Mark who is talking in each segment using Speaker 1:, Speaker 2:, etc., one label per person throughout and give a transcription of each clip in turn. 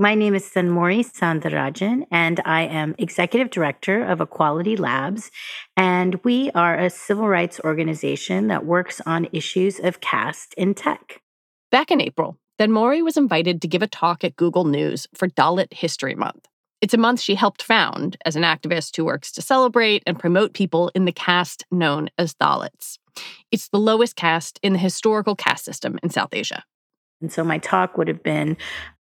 Speaker 1: My name is Thenmozhi Soundararajan, and I am Executive Director of Equality Labs. And we are a civil rights organization that works on issues of caste in tech.
Speaker 2: Back in April, Thenmozhi was invited to give a talk at Google News for Dalit History Month. It's a month she helped found as an activist who works to celebrate and promote people in the caste known as Dalits. It's the lowest caste in the historical caste system in South Asia.
Speaker 1: And so my talk would have been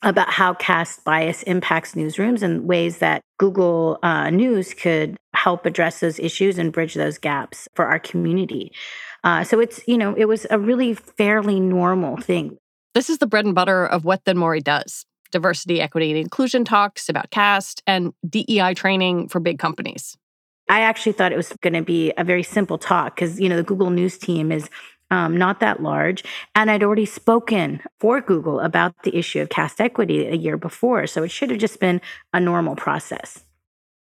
Speaker 1: about how caste bias impacts newsrooms and ways that Google uh, News could help address those issues and bridge those gaps for our community. Uh, so it's, you know, it was a really fairly normal thing.
Speaker 2: This is the bread and butter of what Thenmozhi does diversity, equity, and inclusion talks about caste and DEI training for big companies.
Speaker 1: I actually thought it was going to be a very simple talk because, you know, the Google News team is um, not that large. And I'd already spoken for Google about the issue of caste equity a year before. So it should have just been a normal process.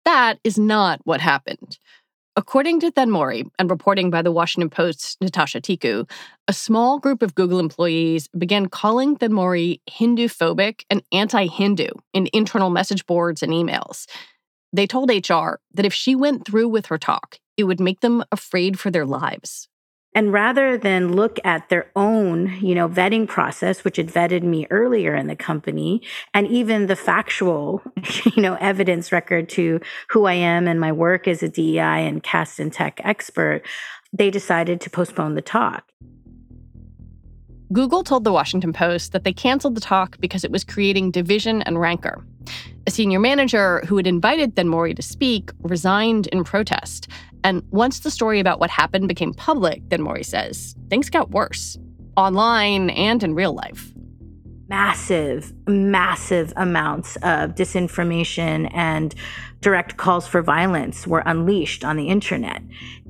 Speaker 2: That is not what happened. According to Thenmozhi and reporting by the Washington Post's Natasha Tiku, a small group of Google employees began calling Thenmozhi Hindu phobic and anti Hindu in internal message boards and emails. They told HR that if she went through with her talk, it would make them afraid for their lives.
Speaker 1: And rather than look at their own, you know, vetting process, which had vetted me earlier in the company, and even the factual, you know, evidence record to who I am and my work as a DEI and caste and tech expert, they decided to postpone the talk.
Speaker 2: Google told the Washington Post that they canceled the talk because it was creating division and rancor. A senior manager who had invited Thenmozhi to speak resigned in protest. And once the story about what happened became public, Thenmozhi says, things got worse, online and in real life.
Speaker 1: Massive, massive amounts of disinformation and direct calls for violence were unleashed on the internet.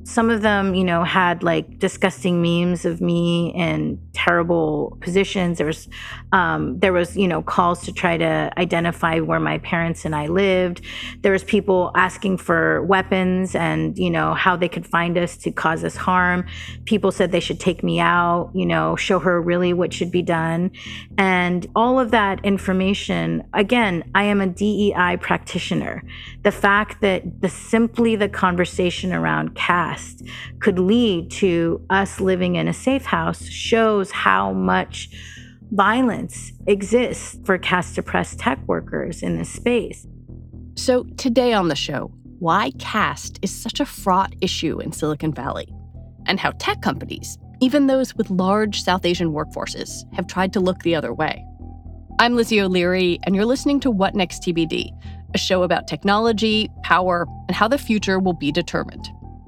Speaker 1: Some of them, you know, had like disgusting memes of me in terrible positions. There was, um, there was, you know, calls to try to identify where my parents and I lived. There was people asking for weapons and, you know, how they could find us to cause us harm. People said they should take me out, you know, show her really what should be done. And all of that information, again, I am a DEI practitioner. The fact that the simply the conversation around caste could lead to us living in a safe house shows how much violence exists for caste oppressed tech workers in this space.
Speaker 2: So, today on the show, why caste is such a fraught issue in Silicon Valley, and how tech companies, even those with large South Asian workforces, have tried to look the other way. I'm Lizzie O'Leary, and you're listening to What Next TBD, a show about technology, power, and how the future will be determined.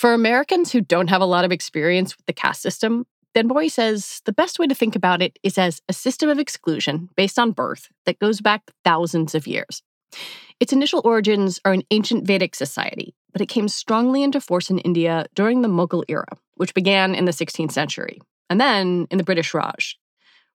Speaker 2: For Americans who don't have a lot of experience with the caste system, Thenmozhi says the best way to think about it is as a system of exclusion based on birth that goes back thousands of years. Its initial origins are in ancient Vedic society, but it came strongly into force in India during the Mughal era, which began in the 16th century, and then in the British Raj.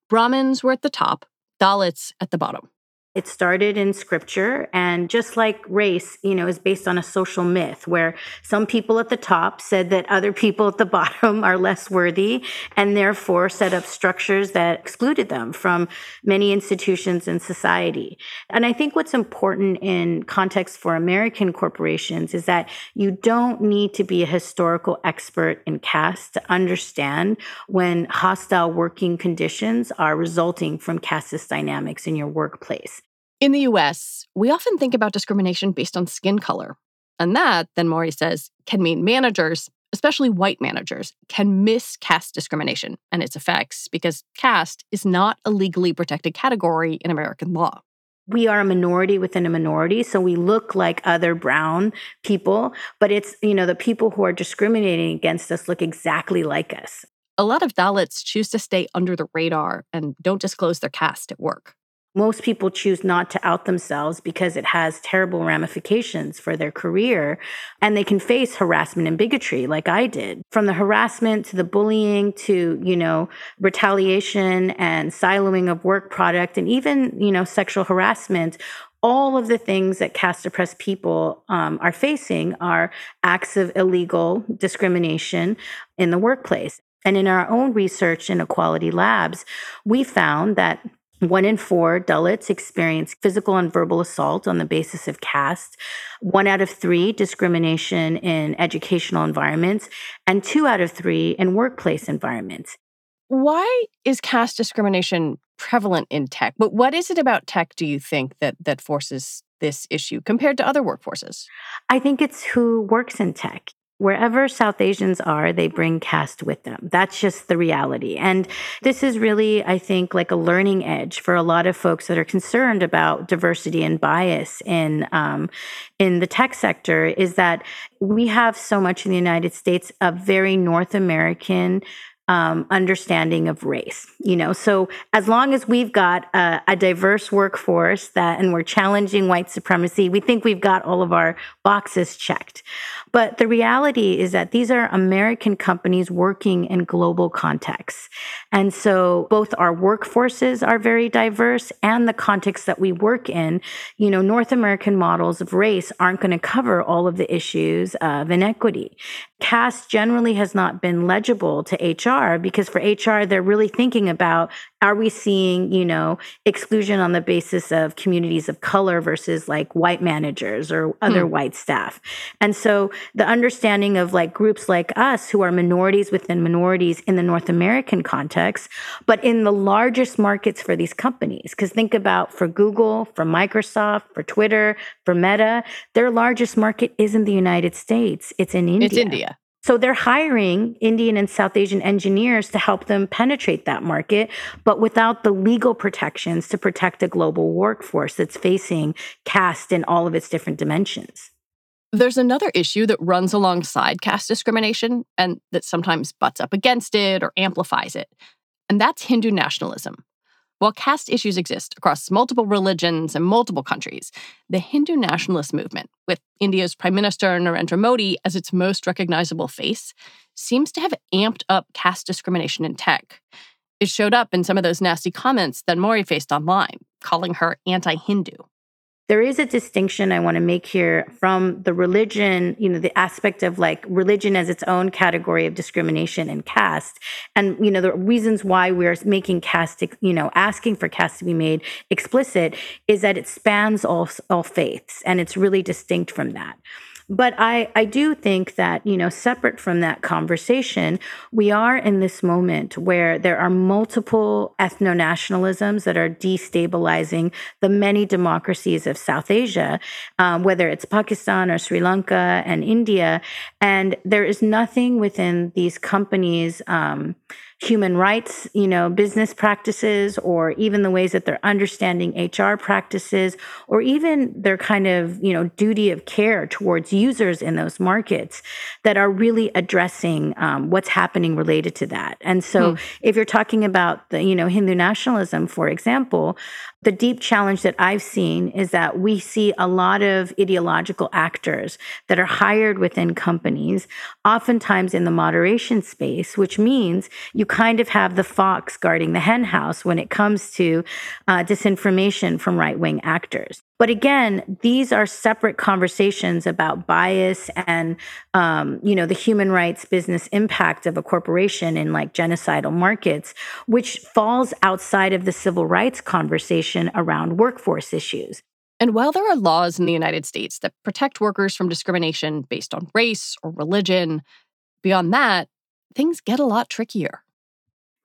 Speaker 2: Brahmins were at the top, Dalits at the bottom.
Speaker 1: It started in scripture, and just like race, you know, is based on a social myth where some people at the top said that other people at the bottom are less worthy, and therefore set up structures that excluded them from many institutions in society. And I think what's important in context for American corporations is that you don't need to be a historical expert in caste to understand when hostile working conditions are resulting from casteist dynamics in your workplace.
Speaker 2: In the US, we often think about discrimination based on skin color. And that, Thenmozhi says, can mean managers, especially white managers, can miss caste discrimination and its effects because caste is not a legally protected category in American law.
Speaker 1: We are a minority within a minority, so we look like other brown people, but it's, you know, the people who are discriminating against us look exactly like us.
Speaker 2: A lot of Dalits choose to stay under the radar and don't disclose their caste at work.
Speaker 1: Most people choose not to out themselves because it has terrible ramifications for their career and they can face harassment and bigotry like I did. From the harassment to the bullying to, you know, retaliation and siloing of work product and even, you know, sexual harassment all of the things that caste oppressed people um, are facing are acts of illegal discrimination in the workplace. And in our own research in Equality Labs, we found that one in four Dalits experience physical and verbal assault on the basis of caste. One out of three discrimination in educational environments, and two out of three in workplace environments.
Speaker 2: Why is caste discrimination prevalent in tech? But what is it about tech do you think that that forces this issue compared to other workforces?
Speaker 1: I think it's who works in tech wherever South Asians are, they bring caste with them. That's just the reality. And this is really, I think, like a learning edge for a lot of folks that are concerned about diversity and bias in um, in the tech sector. Is that we have so much in the United States a very North American um, understanding of race. You know, so as long as we've got a, a, diverse workforce that, and we're challenging white supremacy, we think we've got all of our boxes checked. But the reality is that these are American companies working in global contexts. And so both our workforces are very diverse and the context that we work in. You know, North American models of race aren't going to cover all of the issues of inequity. Caste generally has not been legible to HR because for HR, they're really thinking about are we seeing, you know, exclusion on the basis of communities of color versus like white managers or other hmm. white staff? And so the understanding of like groups like us who are minorities within minorities in the North American context, but in the largest markets for these companies. Because think about for Google, for Microsoft, for Twitter, for Meta, their largest market isn't the United States, it's in India.
Speaker 2: It's India.
Speaker 1: So they're hiring Indian and South Asian engineers to help them penetrate that market, but without the legal protections to protect a global workforce that's facing caste in all of its different dimensions.
Speaker 2: There's another issue that runs alongside caste discrimination and that sometimes butts up against it or amplifies it, and that's Hindu nationalism. While caste issues exist across multiple religions and multiple countries, the Hindu nationalist movement, with India's Prime Minister Narendra Modi as its most recognizable face, seems to have amped up caste discrimination in tech. It showed up in some of those nasty comments that Mori faced online, calling her anti Hindu
Speaker 1: there is a distinction I want to make here from the religion, you know, the aspect of like religion as its own category of discrimination and caste. And, you know, the reasons why we're making caste, you know, asking for caste to be made explicit is that it spans all, all faiths and it's really distinct from that. But I, I do think that, you know, separate from that conversation, we are in this moment where there are multiple ethno nationalisms that are destabilizing the many democracies of South Asia, um, whether it's Pakistan or Sri Lanka and India. And there is nothing within these companies. Um, human rights, you know, business practices, or even the ways that they're understanding HR practices, or even their kind of, you know, duty of care towards users in those markets that are really addressing um, what's happening related to that. And so, hmm. if you're talking about the, you know, Hindu nationalism, for example, the deep challenge that I've seen is that we see a lot of ideological actors that are hired within companies, oftentimes in the moderation space, which means you kind of have the fox guarding the henhouse when it comes to uh, disinformation from right wing actors. But again, these are separate conversations about bias and, um, you know, the human rights business impact of a corporation in like genocidal markets, which falls outside of the civil rights conversation around workforce issues.
Speaker 2: And while there are laws in the United States that protect workers from discrimination based on race or religion, beyond that, things get a lot trickier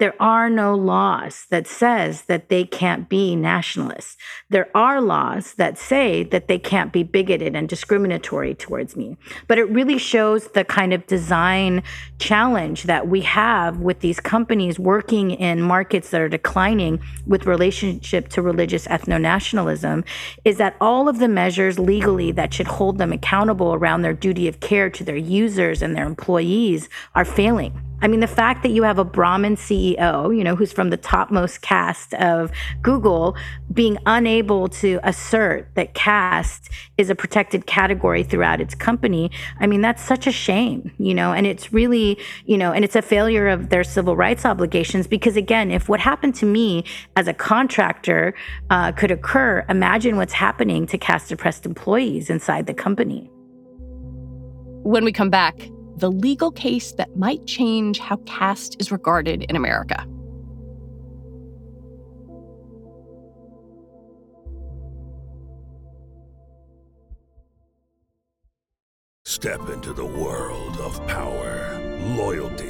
Speaker 1: there are no laws that says that they can't be nationalists. There are laws that say that they can't be bigoted and discriminatory towards me. But it really shows the kind of design challenge that we have with these companies working in markets that are declining with relationship to religious ethno-nationalism is that all of the measures legally that should hold them accountable around their duty of care to their users and their employees are failing. I mean, the fact that you have a Brahmin CEO, you know, who's from the topmost caste of Google, being unable to assert that caste is a protected category throughout its company, I mean, that's such a shame, you know, and it's really, you know, and it's a failure of their civil rights obligations because, again, if what happened to me as a contractor uh, could occur, imagine what's happening to caste oppressed employees inside the company.
Speaker 2: When we come back, the legal case that might change how caste is regarded in America.
Speaker 3: Step into the world of power, loyalty,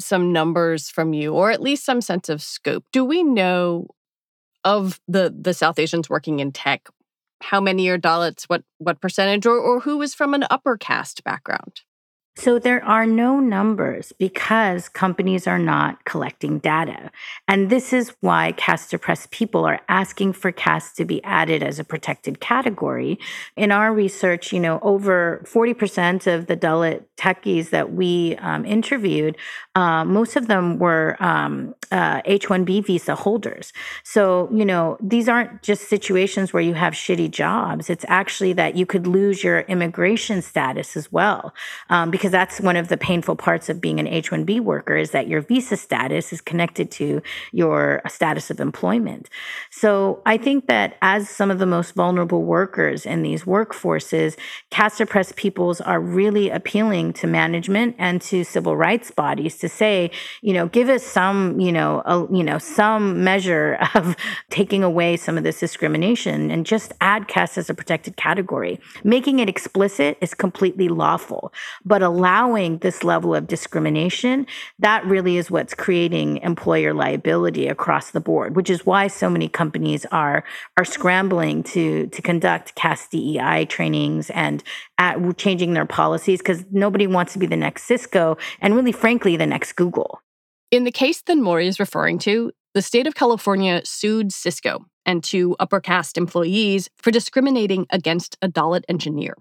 Speaker 2: some numbers from you or at least some sense of scope. Do we know of the the South Asians working in tech how many are Dalits, what what percentage or or who is from an upper caste background?
Speaker 1: So there are no numbers because companies are not collecting data. And this is why caste oppressed people are asking for caste to be added as a protected category. In our research, you know, over 40% of the Dalit techies that we um, interviewed, uh, most of them were um, uh, H-1B visa holders. So, you know, these aren't just situations where you have shitty jobs. It's actually that you could lose your immigration status as well um, because because that's one of the painful parts of being an H-1B worker is that your visa status is connected to your status of employment. So I think that as some of the most vulnerable workers in these workforces, caste oppressed peoples are really appealing to management and to civil rights bodies to say, you know, give us some, you know, a, you know, some measure of taking away some of this discrimination and just add caste as a protected category. Making it explicit is completely lawful, but a allowing this level of discrimination, that really is what's creating employer liability across the board, which is why so many companies are are scrambling to to conduct caste DEI trainings and at, changing their policies because nobody wants to be the next Cisco and really frankly the next Google.
Speaker 2: In the case that Mori is referring to, the state of California sued Cisco and two upper caste employees for discriminating against a Dalit engineer.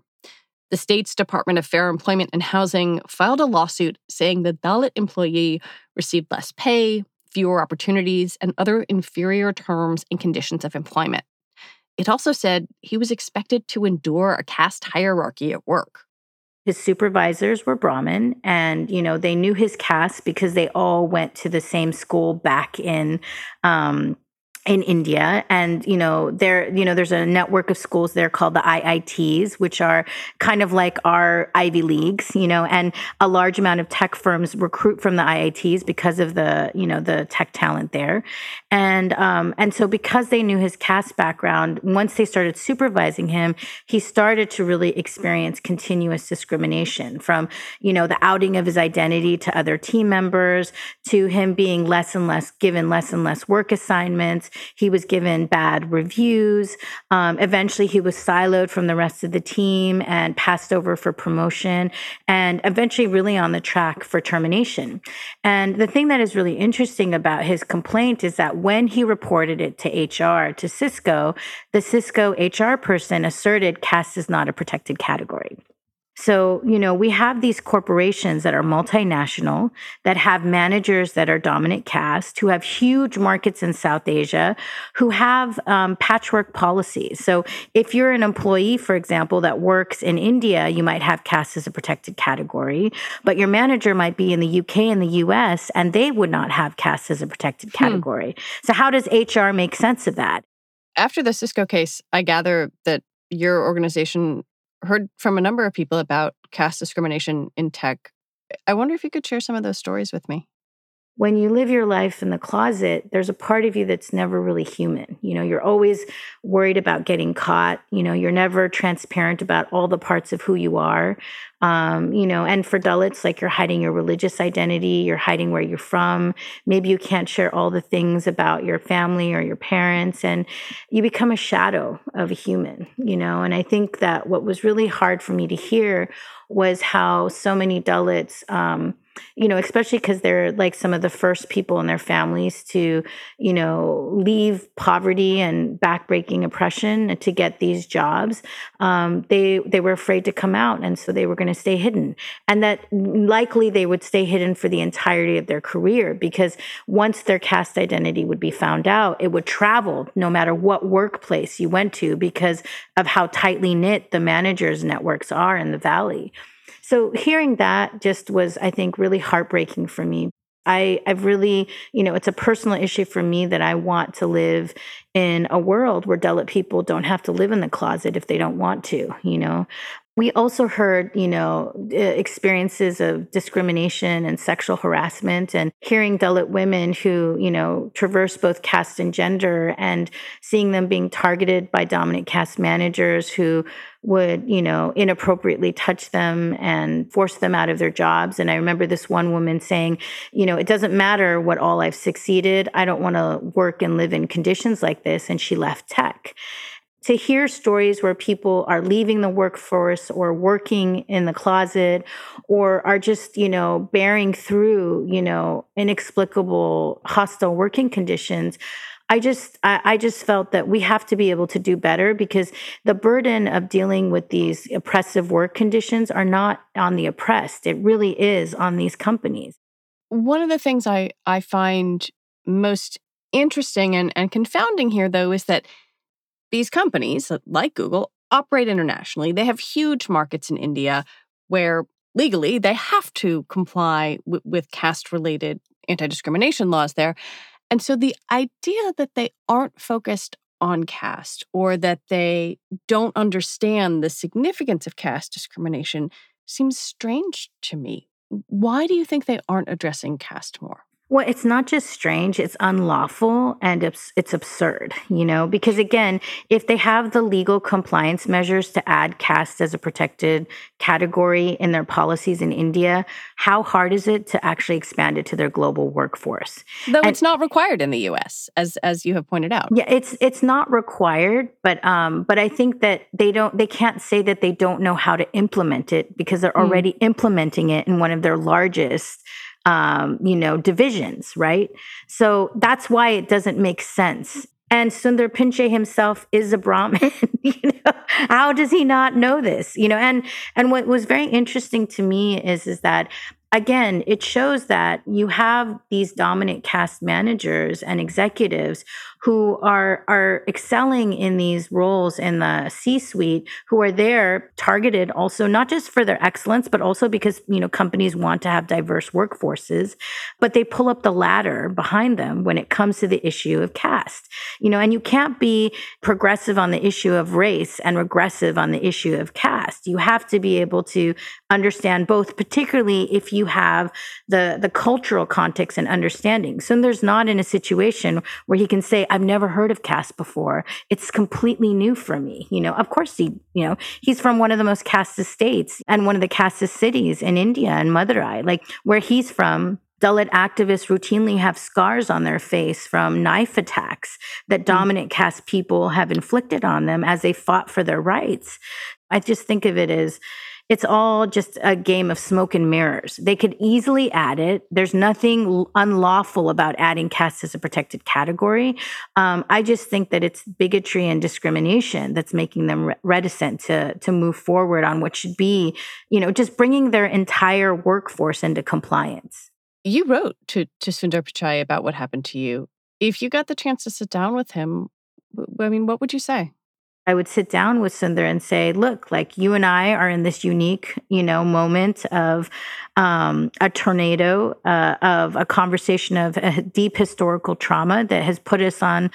Speaker 2: The state's Department of Fair Employment and Housing filed a lawsuit saying the Dalit employee received less pay, fewer opportunities, and other inferior terms and conditions of employment. It also said he was expected to endure a caste hierarchy at work.
Speaker 1: His supervisors were Brahmin, and you know they knew his caste because they all went to the same school back in um, in India. And you know there you know there's a network of schools there called the IITs which are kind of like our Ivy Leagues you know and a large amount of tech firms recruit from the IITs because of the you know the tech talent there. And um, and so because they knew his caste background once they started supervising him he started to really experience continuous discrimination from you know the outing of his identity to other team members to him being less and less given less and less work assignments he was given bad reviews. Um, eventually, he was siloed from the rest of the team and passed over for promotion, and eventually, really on the track for termination. And the thing that is really interesting about his complaint is that when he reported it to HR, to Cisco, the Cisco HR person asserted caste is not a protected category. So, you know, we have these corporations that are multinational, that have managers that are dominant caste, who have huge markets in South Asia, who have um, patchwork policies. So, if you're an employee, for example, that works in India, you might have caste as a protected category, but your manager might be in the UK and the US, and they would not have caste as a protected hmm. category. Hmm. So, how does HR make sense of that?
Speaker 2: After the Cisco case, I gather that your organization heard from a number of people about caste discrimination in tech. I wonder if you could share some of those stories with me
Speaker 1: when you live your life in the closet, there's a part of you that's never really human. You know, you're always worried about getting caught. You know, you're never transparent about all the parts of who you are. Um, you know, and for Dalits, like you're hiding your religious identity, you're hiding where you're from. Maybe you can't share all the things about your family or your parents, and you become a shadow of a human, you know. And I think that what was really hard for me to hear was how so many Dalits, um, you know, especially because they're like some of the first people in their families to, you know, leave poverty and backbreaking oppression to get these jobs. Um, they they were afraid to come out, and so they were going to stay hidden, and that likely they would stay hidden for the entirety of their career because once their caste identity would be found out, it would travel no matter what workplace you went to because of how tightly knit the managers' networks are in the valley. So hearing that just was, I think, really heartbreaking for me. I, I've really, you know, it's a personal issue for me that I want to live in a world where Dalit people don't have to live in the closet if they don't want to, you know. We also heard, you know, experiences of discrimination and sexual harassment, and hearing Dalit women who, you know, traverse both caste and gender, and seeing them being targeted by dominant caste managers who would, you know, inappropriately touch them and force them out of their jobs. And I remember this one woman saying, you know, it doesn't matter what all I've succeeded. I don't want to work and live in conditions like this. And she left tech to hear stories where people are leaving the workforce or working in the closet or are just you know bearing through you know inexplicable hostile working conditions I just I, just felt that we have to be able to do better because the burden of dealing with these oppressive work conditions are not on the oppressed. It really is on these companies.
Speaker 2: One of the things I, I find most interesting and, and confounding here though is that these companies, uh, like Google, operate internationally. They have huge markets in India where legally they have to comply w- with caste related anti discrimination laws there. And so the idea that they aren't focused on caste or that they don't understand the significance of caste discrimination seems strange to me. Why do you think they aren't addressing caste more?
Speaker 1: Well, it's not just strange, it's unlawful and it's, it's absurd, you know, because again, if they have the legal compliance measures to add caste as a protected category in their policies in India, how hard is it to actually expand it to their global workforce?
Speaker 2: Though and, it's not required in the US, as as you have pointed out.
Speaker 1: Yeah, it's it's not required, but um but I think that they don't they can't say that they don't know how to implement it because they're hmm. already mm. implementing it in one of their largest um, you know, divisions, right? So that's why it doesn't make sense. And Sundar Pichai himself is a Brahmin. you know, how does he not know this? You know, and and what was very interesting to me is is that again, it shows that you have these dominant caste managers and executives who are are excelling in these roles in the C-suite who are there targeted also not just for their excellence but also because you know companies want to have diverse workforces but they pull up the ladder behind them when it comes to the issue of caste. You know and you can't be progressive on the issue of race and regressive on the issue of caste. You have to be able to understand both particularly if you have the the cultural context and understanding. So there's not in a situation where he can say I've never heard of caste before. It's completely new for me. You know, of course he, you know, he's from one of the most casteist states and one of the casteist cities in India and Madurai, like where he's from. Dalit activists routinely have scars on their face from knife attacks that mm. dominant caste people have inflicted on them as they fought for their rights. I just think of it as it's all just a game of smoke and mirrors. They could easily add it. There's nothing unlawful about adding caste as a protected category. Um, I just think that it's bigotry and discrimination that's making them re- reticent to to move forward on what should be, you know, just bringing their entire workforce into compliance.
Speaker 2: You wrote to to Sundar Pichai about what happened to you. If you got the chance to sit down with him, I mean, what would you say?
Speaker 1: I would sit down with Sundar and say, look, like you and I are in this unique, you know, moment of um, a tornado, uh, of a conversation of a deep historical trauma that has put us on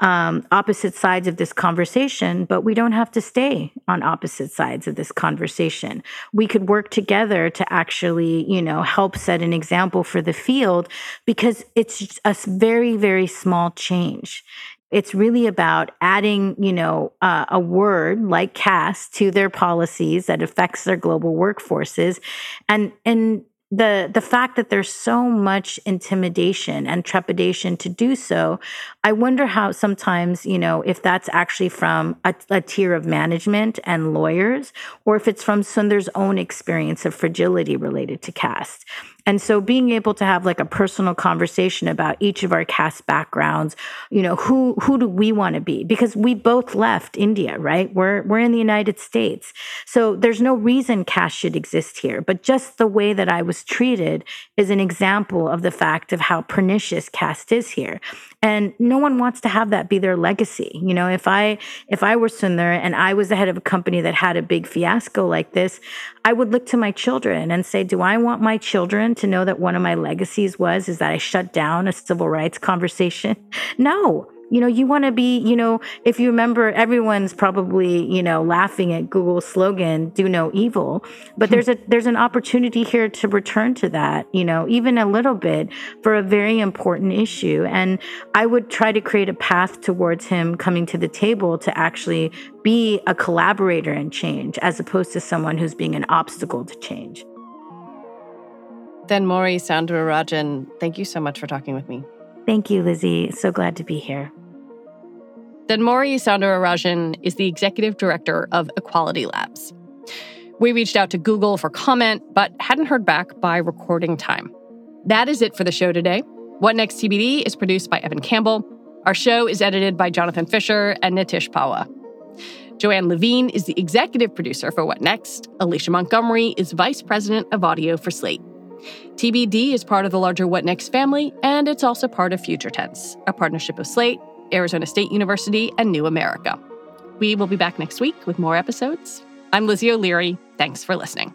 Speaker 1: um, opposite sides of this conversation, but we don't have to stay on opposite sides of this conversation. We could work together to actually, you know, help set an example for the field because it's a very, very small change. It's really about adding, you know, uh, a word like caste to their policies that affects their global workforces, and and the the fact that there's so much intimidation and trepidation to do so i wonder how sometimes you know if that's actually from a, a, tier of management and lawyers or if it's from sundar's own experience of fragility related to caste and so being able to have like a personal conversation about each of our caste backgrounds, you know, who who do we want to be? Because we both left India, right? We're we're in the United States. So there's no reason caste should exist here, but just the way that I was treated is an example of the fact of how pernicious caste is here and no one wants to have that be their legacy you know if i if i were sundar and i was the head of a company that had a big fiasco like this i would look to my children and say do i want my children to know that one of my legacies was is that i shut down a civil rights conversation no you know, you want to be, you know, if you remember, everyone's probably, you know, laughing at Google's slogan, do no evil. But hmm. there's a there's an opportunity here to return to that, you know, even a little bit for a very important issue. And I would try to create a path towards him coming to the table to actually be a collaborator in change as opposed to someone who's being an obstacle to change.
Speaker 2: Thenmozhi Soundararajan, thank you so much for talking with me.
Speaker 1: Thank you, Lizzie. So glad to be here.
Speaker 2: Thenmozhi Soundararajan is the executive director of Equality Labs. We reached out to Google for comment, but hadn't heard back by recording time. That is it for the show today. What Next TBD is produced by Evan Campbell. Our show is edited by Jonathan Fisher and Nitish Pahwa. Joanne Levine is the executive producer for What Next. Alicia Montgomery is vice president of audio for Slate. TBD is part of the larger What Next family, and it's also part of Future Tense, a partnership of Slate, Arizona State University, and New America. We will be back next week with more episodes. I'm Lizzie O'Leary. Thanks for listening.